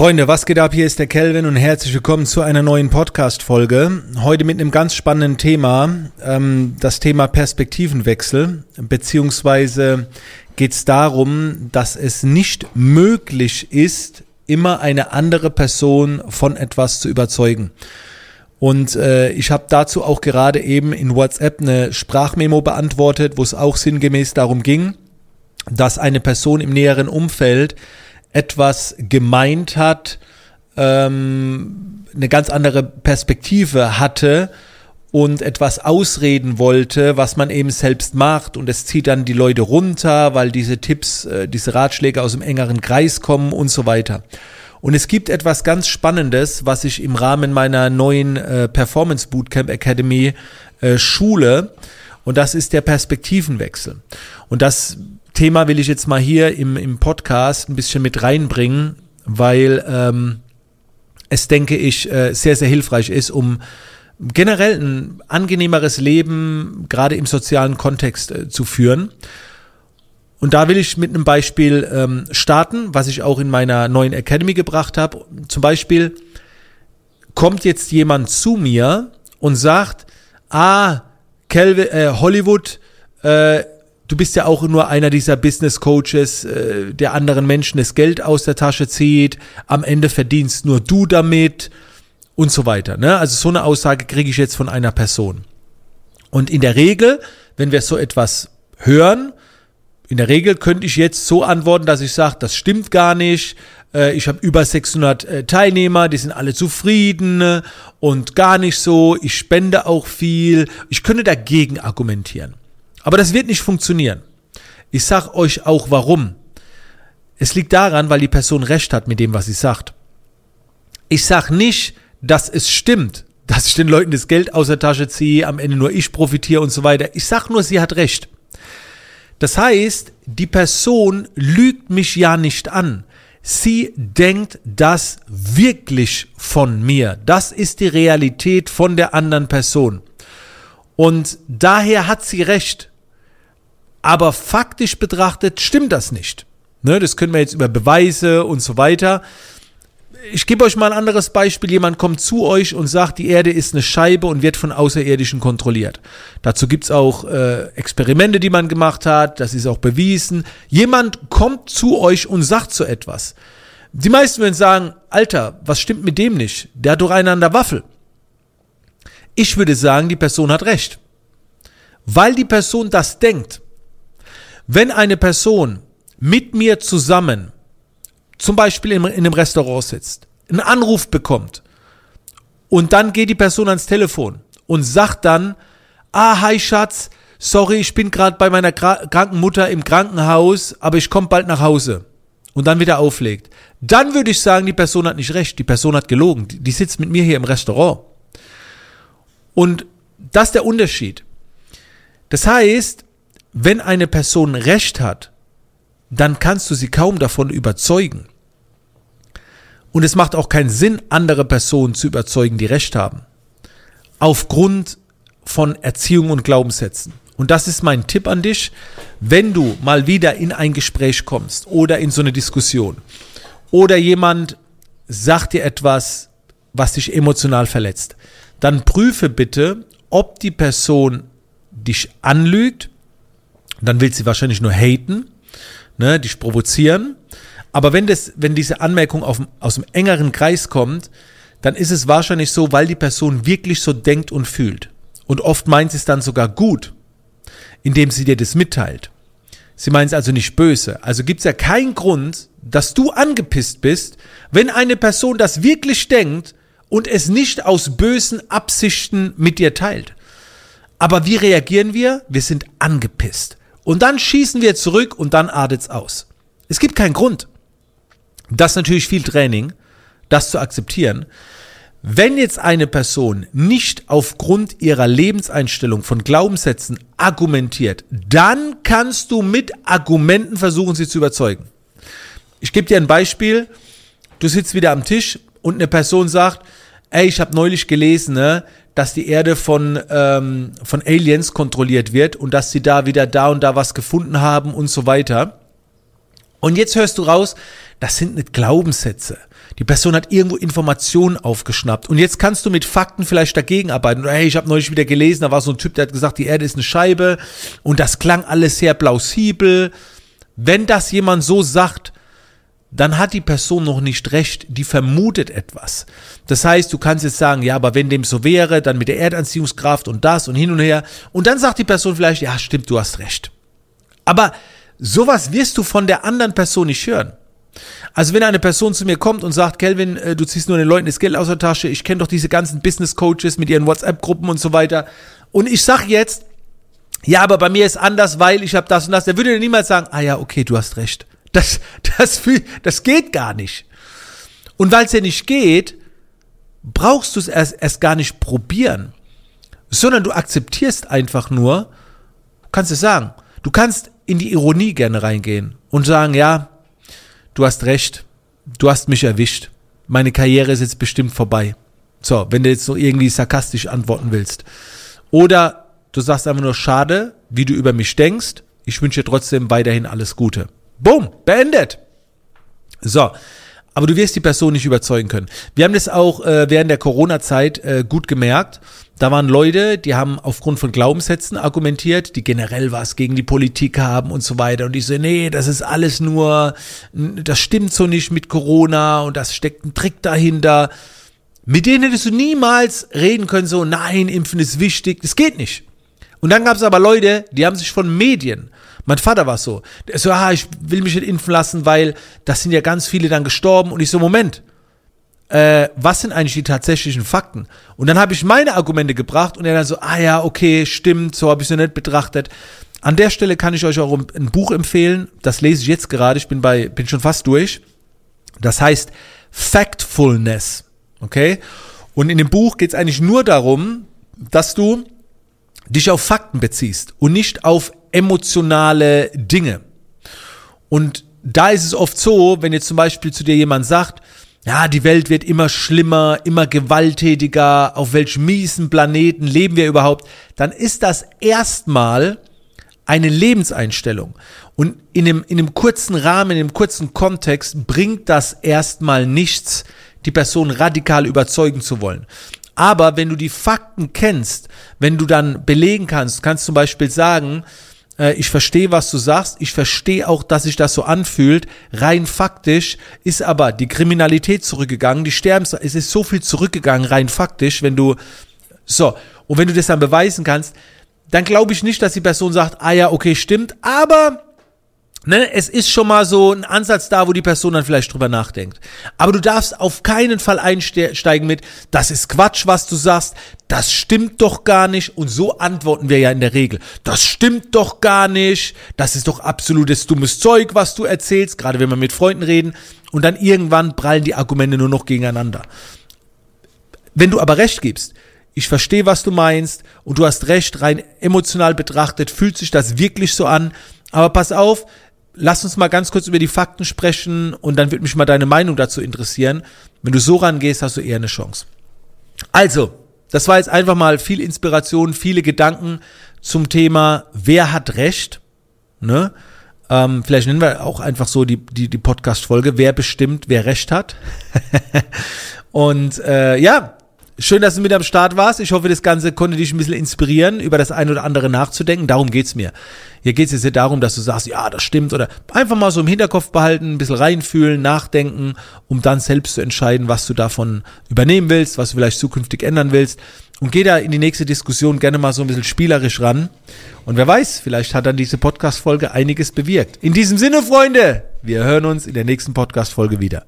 Freunde, was geht ab? Hier ist der Kelvin und herzlich willkommen zu einer neuen Podcast-Folge. Heute mit einem ganz spannenden Thema, ähm, das Thema Perspektivenwechsel, beziehungsweise geht es darum, dass es nicht möglich ist, immer eine andere Person von etwas zu überzeugen. Und äh, ich habe dazu auch gerade eben in WhatsApp eine Sprachmemo beantwortet, wo es auch sinngemäß darum ging, dass eine Person im näheren Umfeld etwas gemeint hat, ähm, eine ganz andere Perspektive hatte und etwas ausreden wollte, was man eben selbst macht und es zieht dann die Leute runter, weil diese Tipps, äh, diese Ratschläge aus dem engeren Kreis kommen und so weiter. Und es gibt etwas ganz Spannendes, was ich im Rahmen meiner neuen äh, Performance Bootcamp Academy äh, schule. Und das ist der Perspektivenwechsel. Und das Thema will ich jetzt mal hier im, im Podcast ein bisschen mit reinbringen, weil ähm, es, denke ich, äh, sehr, sehr hilfreich ist, um generell ein angenehmeres Leben gerade im sozialen Kontext äh, zu führen. Und da will ich mit einem Beispiel ähm, starten, was ich auch in meiner neuen Academy gebracht habe. Zum Beispiel kommt jetzt jemand zu mir und sagt, ah, Kelvin, äh, Hollywood, äh, du bist ja auch nur einer dieser Business Coaches, äh, der anderen Menschen das Geld aus der Tasche zieht, am Ende verdienst nur du damit und so weiter. Ne? Also so eine Aussage kriege ich jetzt von einer Person. Und in der Regel, wenn wir so etwas hören, in der Regel könnte ich jetzt so antworten, dass ich sage, das stimmt gar nicht. Äh, ich habe über 600 äh, Teilnehmer, die sind alle zufrieden äh, und gar nicht so. Ich spende auch viel. Ich könnte dagegen argumentieren. Aber das wird nicht funktionieren. Ich sag euch auch warum. Es liegt daran, weil die Person recht hat mit dem, was sie sagt. Ich sag nicht, dass es stimmt, dass ich den Leuten das Geld aus der Tasche ziehe, am Ende nur ich profitiere und so weiter. Ich sag nur, sie hat recht. Das heißt, die Person lügt mich ja nicht an. Sie denkt das wirklich von mir. Das ist die Realität von der anderen Person. Und daher hat sie recht. Aber faktisch betrachtet stimmt das nicht. Ne, das können wir jetzt über Beweise und so weiter. Ich gebe euch mal ein anderes Beispiel. Jemand kommt zu euch und sagt, die Erde ist eine Scheibe und wird von Außerirdischen kontrolliert. Dazu gibt's auch äh, Experimente, die man gemacht hat. Das ist auch bewiesen. Jemand kommt zu euch und sagt so etwas. Die meisten würden sagen, Alter, was stimmt mit dem nicht? Der hat doch einen an der Waffel. Ich würde sagen, die Person hat recht. Weil die Person das denkt, wenn eine Person mit mir zusammen, zum Beispiel in, in einem Restaurant sitzt, einen Anruf bekommt und dann geht die Person ans Telefon und sagt dann, ah, hi Schatz, sorry, ich bin gerade bei meiner kranken Mutter im Krankenhaus, aber ich komme bald nach Hause und dann wieder auflegt, dann würde ich sagen, die Person hat nicht recht, die Person hat gelogen, die sitzt mit mir hier im Restaurant. Und das ist der Unterschied. Das heißt, wenn eine Person Recht hat, dann kannst du sie kaum davon überzeugen. Und es macht auch keinen Sinn, andere Personen zu überzeugen, die Recht haben. Aufgrund von Erziehung und Glaubenssätzen. Und das ist mein Tipp an dich, wenn du mal wieder in ein Gespräch kommst oder in so eine Diskussion oder jemand sagt dir etwas, was dich emotional verletzt, dann prüfe bitte, ob die Person dich anlügt dann will sie wahrscheinlich nur haten, ne, dich provozieren. Aber wenn das, wenn diese Anmerkung auf, aus dem engeren Kreis kommt, dann ist es wahrscheinlich so, weil die Person wirklich so denkt und fühlt. Und oft meint sie es dann sogar gut, indem sie dir das mitteilt. Sie meint es also nicht böse. Also gibt es ja keinen Grund, dass du angepisst bist, wenn eine Person das wirklich denkt und es nicht aus bösen Absichten mit dir teilt. Aber wie reagieren wir? Wir sind angepisst. Und dann schießen wir zurück und dann artet's aus. Es gibt keinen Grund. Das ist natürlich viel Training, das zu akzeptieren. Wenn jetzt eine Person nicht aufgrund ihrer Lebenseinstellung von Glaubenssätzen argumentiert, dann kannst du mit Argumenten versuchen, sie zu überzeugen. Ich gebe dir ein Beispiel. Du sitzt wieder am Tisch und eine Person sagt, ey, ich habe neulich gelesen, ne, dass die Erde von, ähm, von Aliens kontrolliert wird und dass sie da wieder da und da was gefunden haben und so weiter. Und jetzt hörst du raus, das sind nicht Glaubenssätze. Die Person hat irgendwo Informationen aufgeschnappt. Und jetzt kannst du mit Fakten vielleicht dagegen arbeiten. Hey, ich habe neulich wieder gelesen, da war so ein Typ, der hat gesagt, die Erde ist eine Scheibe. Und das klang alles sehr plausibel. Wenn das jemand so sagt, dann hat die Person noch nicht recht, die vermutet etwas. Das heißt, du kannst jetzt sagen, ja, aber wenn dem so wäre, dann mit der Erdanziehungskraft und das und hin und her. Und dann sagt die Person vielleicht, ja, stimmt, du hast recht. Aber sowas wirst du von der anderen Person nicht hören. Also wenn eine Person zu mir kommt und sagt, Kelvin, äh, du ziehst nur den Leuten das Geld aus der Tasche, ich kenne doch diese ganzen Business Coaches mit ihren WhatsApp-Gruppen und so weiter. Und ich sag jetzt, ja, aber bei mir ist anders, weil ich habe das und das. Der würde dir niemals sagen, ah ja, okay, du hast recht. Das, das, das geht gar nicht. Und weil es ja nicht geht, brauchst du es erst, erst gar nicht probieren, sondern du akzeptierst einfach nur, kannst es sagen, du kannst in die Ironie gerne reingehen und sagen, ja, du hast recht, du hast mich erwischt, meine Karriere ist jetzt bestimmt vorbei. So, wenn du jetzt so irgendwie sarkastisch antworten willst. Oder du sagst einfach nur, schade, wie du über mich denkst, ich wünsche dir trotzdem weiterhin alles Gute. Boom, beendet. So, aber du wirst die Person nicht überzeugen können. Wir haben das auch äh, während der Corona-Zeit äh, gut gemerkt. Da waren Leute, die haben aufgrund von Glaubenssätzen argumentiert, die generell was gegen die Politik haben und so weiter. Und die so, nee, das ist alles nur, das stimmt so nicht mit Corona und das steckt ein Trick dahinter. Mit denen hättest du niemals reden können, so, nein, Impfen ist wichtig. Das geht nicht. Und dann gab es aber Leute, die haben sich von Medien mein Vater war so. Der so, ah, ich will mich nicht impfen lassen, weil das sind ja ganz viele dann gestorben. Und ich so, Moment, äh, was sind eigentlich die tatsächlichen Fakten? Und dann habe ich meine Argumente gebracht und er dann so, ah ja, okay, stimmt, so habe ich es nicht betrachtet. An der Stelle kann ich euch auch ein Buch empfehlen, das lese ich jetzt gerade, ich bin bei, bin schon fast durch. Das heißt Factfulness, okay? Und in dem Buch geht es eigentlich nur darum, dass du dich auf Fakten beziehst und nicht auf emotionale Dinge. Und da ist es oft so, wenn jetzt zum Beispiel zu dir jemand sagt, ja, die Welt wird immer schlimmer, immer gewalttätiger, auf welchem miesen Planeten leben wir überhaupt, dann ist das erstmal eine Lebenseinstellung. Und in einem, in einem kurzen Rahmen, in einem kurzen Kontext bringt das erstmal nichts, die Person radikal überzeugen zu wollen. Aber wenn du die Fakten kennst, wenn du dann belegen kannst, kannst zum Beispiel sagen, äh, ich verstehe, was du sagst, ich verstehe auch, dass sich das so anfühlt. Rein faktisch ist aber die Kriminalität zurückgegangen, die Sterbens, es ist so viel zurückgegangen, rein faktisch, wenn du, so, und wenn du das dann beweisen kannst, dann glaube ich nicht, dass die Person sagt, ah ja, okay, stimmt, aber Ne, es ist schon mal so ein Ansatz da, wo die Person dann vielleicht drüber nachdenkt. Aber du darfst auf keinen Fall einsteigen mit, das ist Quatsch, was du sagst, das stimmt doch gar nicht. Und so antworten wir ja in der Regel. Das stimmt doch gar nicht, das ist doch absolutes dummes Zeug, was du erzählst, gerade wenn wir mit Freunden reden. Und dann irgendwann prallen die Argumente nur noch gegeneinander. Wenn du aber recht gibst, ich verstehe, was du meinst und du hast recht, rein emotional betrachtet fühlt sich das wirklich so an. Aber pass auf, lass uns mal ganz kurz über die Fakten sprechen und dann wird mich mal deine Meinung dazu interessieren. Wenn du so rangehst, hast du eher eine Chance. Also, das war jetzt einfach mal viel Inspiration, viele Gedanken zum Thema, wer hat Recht? Ne? Ähm, vielleicht nennen wir auch einfach so die, die, die Podcast-Folge, wer bestimmt, wer Recht hat. und äh, ja, Schön, dass du mit am Start warst. Ich hoffe, das Ganze konnte dich ein bisschen inspirieren, über das eine oder andere nachzudenken. Darum geht's mir. Hier geht's jetzt nicht darum, dass du sagst, ja, das stimmt, oder einfach mal so im Hinterkopf behalten, ein bisschen reinfühlen, nachdenken, um dann selbst zu entscheiden, was du davon übernehmen willst, was du vielleicht zukünftig ändern willst. Und geh da in die nächste Diskussion gerne mal so ein bisschen spielerisch ran. Und wer weiß, vielleicht hat dann diese Podcast-Folge einiges bewirkt. In diesem Sinne, Freunde, wir hören uns in der nächsten Podcast-Folge wieder.